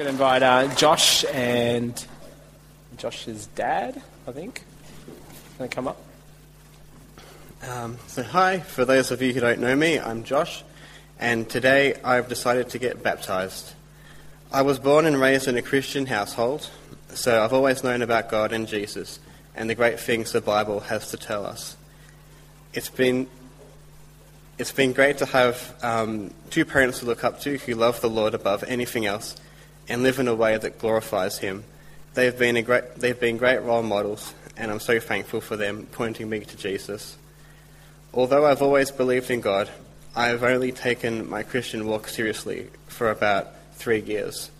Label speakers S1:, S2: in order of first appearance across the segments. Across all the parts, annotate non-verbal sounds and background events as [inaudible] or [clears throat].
S1: Going to invite uh, Josh and Josh's dad, I think, going to come up.
S2: Um, so, hi, for those of you who don't know me, I'm Josh, and today I've decided to get baptized. I was born and raised in a Christian household, so I've always known about God and Jesus and the great things the Bible has to tell us. It's been it's been great to have um, two parents to look up to who love the Lord above anything else and live in a way that glorifies Him. They've been, great, they've been great role models, and I'm so thankful for them pointing me to Jesus. Although I've always believed in God, I have only taken my Christian walk seriously for about three years.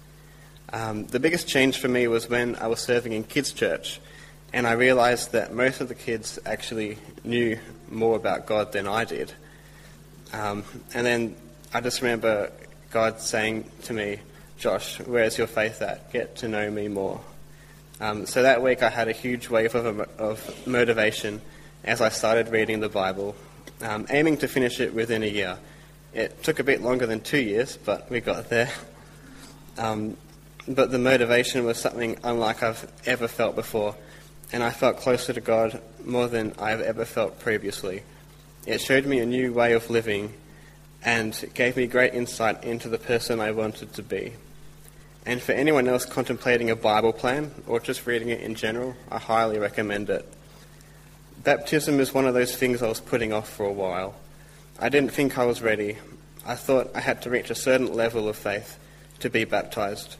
S2: Um, the biggest change for me was when I was serving in kids' church, and I realized that most of the kids actually knew more about God than I did. Um, and then I just remember God saying to me, Josh, where's your faith at? Get to know me more. Um, so that week I had a huge wave of, of motivation as I started reading the Bible, um, aiming to finish it within a year. It took a bit longer than two years, but we got there. Um, but the motivation was something unlike I've ever felt before, and I felt closer to God more than I've ever felt previously. It showed me a new way of living and gave me great insight into the person I wanted to be. And for anyone else contemplating a Bible plan or just reading it in general, I highly recommend it. Baptism is one of those things I was putting off for a while. I didn't think I was ready. I thought I had to reach a certain level of faith to be baptized.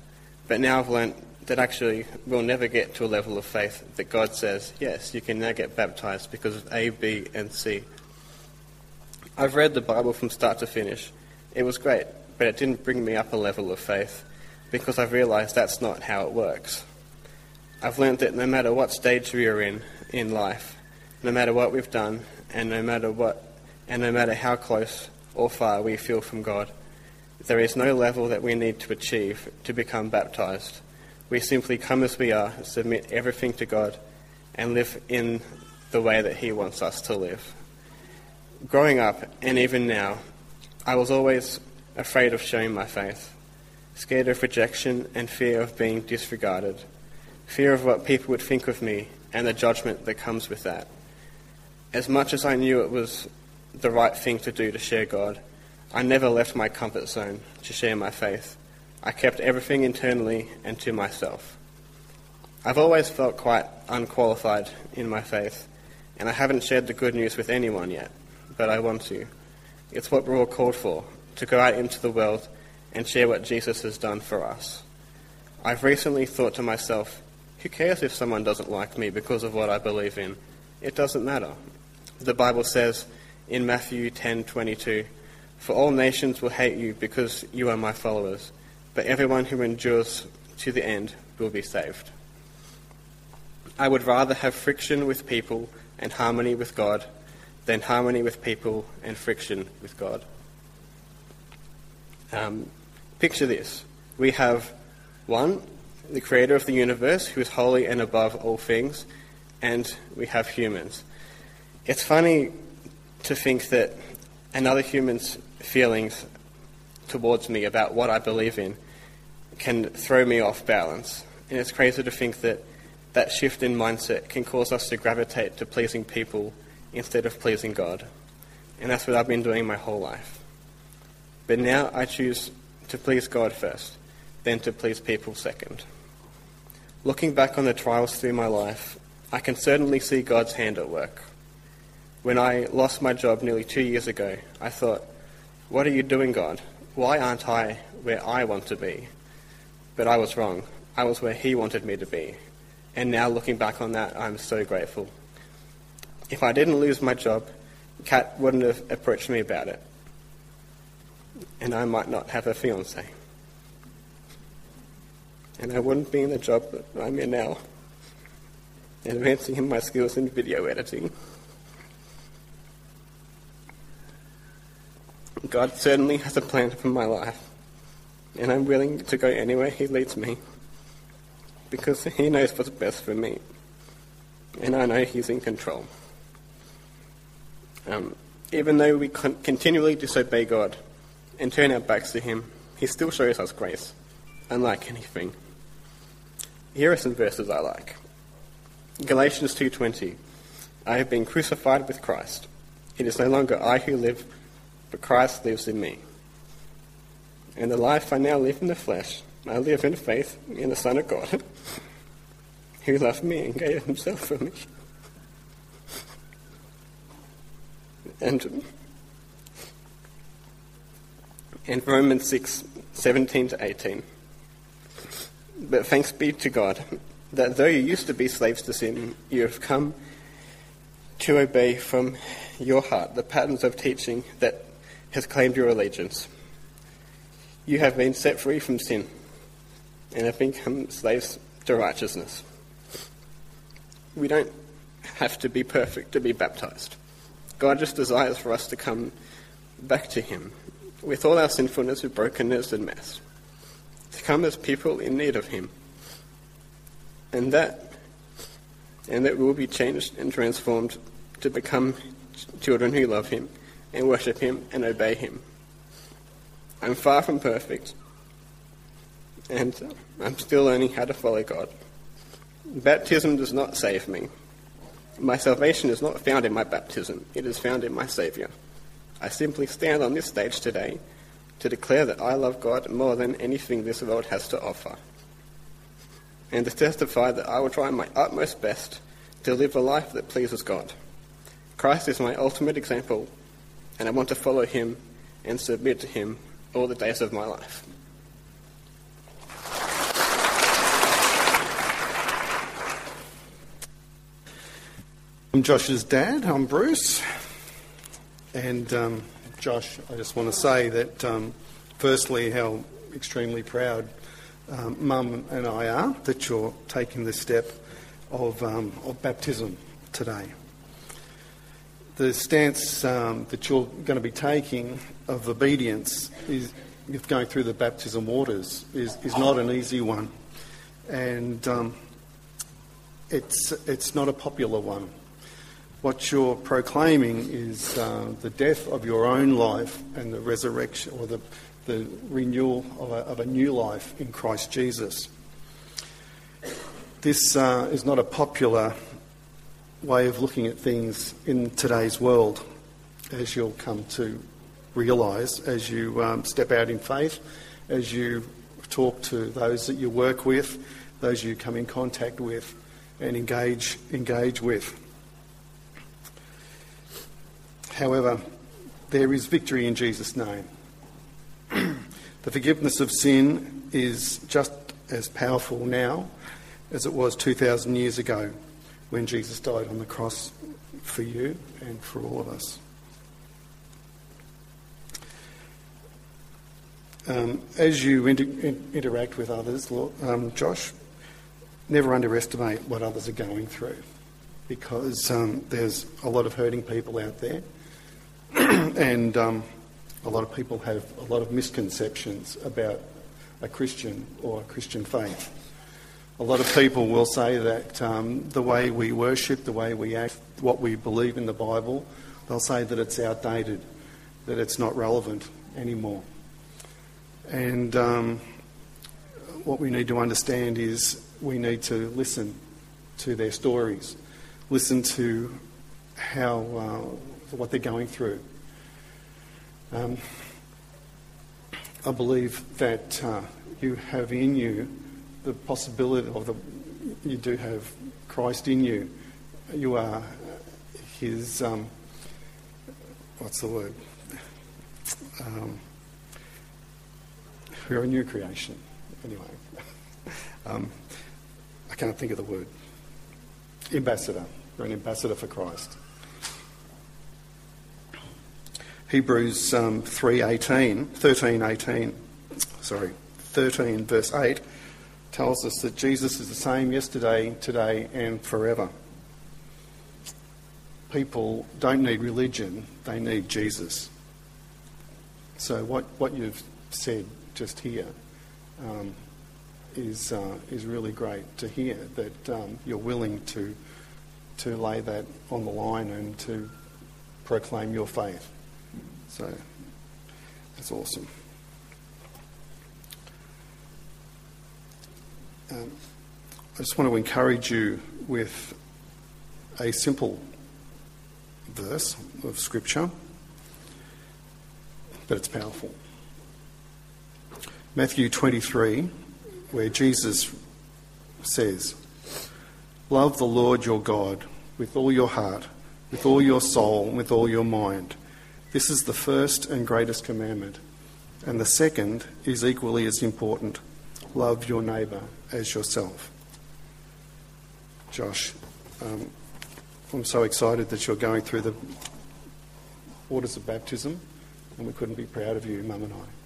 S2: But now I've learnt that actually we'll never get to a level of faith that God says, yes, you can now get baptized because of A, B, and C. I've read the Bible from start to finish. It was great, but it didn't bring me up a level of faith because I've realized that's not how it works. I've learnt that no matter what stage we are in in life, no matter what we've done, and no matter what, and no matter how close or far we feel from God, there is no level that we need to achieve to become baptized. We simply come as we are, submit everything to God, and live in the way that He wants us to live growing up, and even now, I was always afraid of showing my faith, scared of rejection and fear of being disregarded, fear of what people would think of me and the judgment that comes with that. As much as I knew it was the right thing to do to share God, I never left my comfort zone to share my faith. I kept everything internally and to myself. I've always felt quite unqualified in my faith, and I haven't shared the good news with anyone yet but I want to. It's what we're all called for to go out into the world and share what Jesus has done for us. I've recently thought to myself, who cares if someone doesn't like me because of what I believe in? It doesn't matter. The Bible says in Matthew 10:22, "For all nations will hate you because you are my followers, but everyone who endures to the end will be saved." I would rather have friction with people and harmony with God than harmony with people and friction with God. Um, picture this. We have one, the creator of the universe, who is holy and above all things, and we have humans. It's funny to think that another human's feelings towards me about what I believe in can throw me off balance. And it's crazy to think that that shift in mindset can cause us to gravitate to pleasing people instead of pleasing God. And that's what I've been doing my whole life. But now I choose to please God first, then to please people second. Looking back on the trials through my life, I can certainly see God's hand at work. When I lost my job nearly two years ago, I thought, What are you doing, God? Why aren't I where I want to be? But I was wrong. I was where He wanted me to be. And now looking back on that, I'm so grateful if I didn't lose my job, Kat wouldn't have approached me about it. And I might not have a fiance. And I wouldn't be in the job that I'm in now, advancing in my skills in video editing. God certainly has a plan for my life, and I'm willing to go anywhere He leads me, because He knows what's best for me, and I know He's in control. Um, even though we con- continually disobey God and turn our backs to Him, He still shows us grace. unlike anything. Here are some verses I like. Galatians 2:20 I have been crucified with Christ. It is no longer I who live, but Christ lives in me. And the life I now live in the flesh, I live in faith in the Son of God, [laughs] who loved me and gave himself for me. And and Romans 6, 17 to 18. But thanks be to God that though you used to be slaves to sin, you have come to obey from your heart the patterns of teaching that has claimed your allegiance. You have been set free from sin and have become slaves to righteousness. We don't have to be perfect to be baptized. God just desires for us to come back to Him with all our sinfulness, with brokenness and mess, to come as people in need of Him. And that, and that we will be changed and transformed to become children who love Him and worship Him and obey Him. I'm far from perfect, and I'm still learning how to follow God. Baptism does not save me. My salvation is not found in my baptism, it is found in my Saviour. I simply stand on this stage today to declare that I love God more than anything this world has to offer, and to testify that I will try my utmost best to live a life that pleases God. Christ is my ultimate example, and I want to follow him and submit to him all the days of my life.
S3: I'm Josh's dad. I'm Bruce. And um, Josh, I just want to say that, um, firstly, how extremely proud um, Mum and I are that you're taking the step of, um, of baptism today. The stance um, that you're going to be taking of obedience is going through the baptism waters is, is not an easy one, and um, it's it's not a popular one what you're proclaiming is uh, the death of your own life and the resurrection or the, the renewal of a, of a new life in Christ Jesus. This uh, is not a popular way of looking at things in today's world, as you'll come to realise as you um, step out in faith, as you talk to those that you work with, those you come in contact with, and engage engage with. However, there is victory in Jesus' name. [clears throat] the forgiveness of sin is just as powerful now as it was 2,000 years ago when Jesus died on the cross for you and for all of us. Um, as you inter- in- interact with others, um, Josh, never underestimate what others are going through because um, there's a lot of hurting people out there. [clears throat] and um, a lot of people have a lot of misconceptions about a Christian or a Christian faith. A lot of people will say that um, the way we worship, the way we act, what we believe in the Bible, they'll say that it's outdated, that it's not relevant anymore. And um, what we need to understand is we need to listen to their stories, listen to how uh, what they're going through. Um, I believe that uh, you have in you the possibility of the, you do have Christ in you. You are His, um, what's the word? Um, you're a new creation. Anyway, um, I can't think of the word. Ambassador. You're an ambassador for Christ. Hebrews um, 3.18, 13.18, sorry, 13 verse 8 tells us that Jesus is the same yesterday, today and forever. People don't need religion, they need Jesus. So what, what you've said just here um, is uh, is really great to hear that um, you're willing to to lay that on the line and to proclaim your faith. So that's awesome. Um, I just want to encourage you with a simple verse of Scripture, but it's powerful. Matthew 23, where Jesus says, Love the Lord your God with all your heart, with all your soul, and with all your mind. This is the first and greatest commandment. And the second is equally as important love your neighbour as yourself. Josh, um, I'm so excited that you're going through the waters of baptism, and we couldn't be proud of you, Mum and I.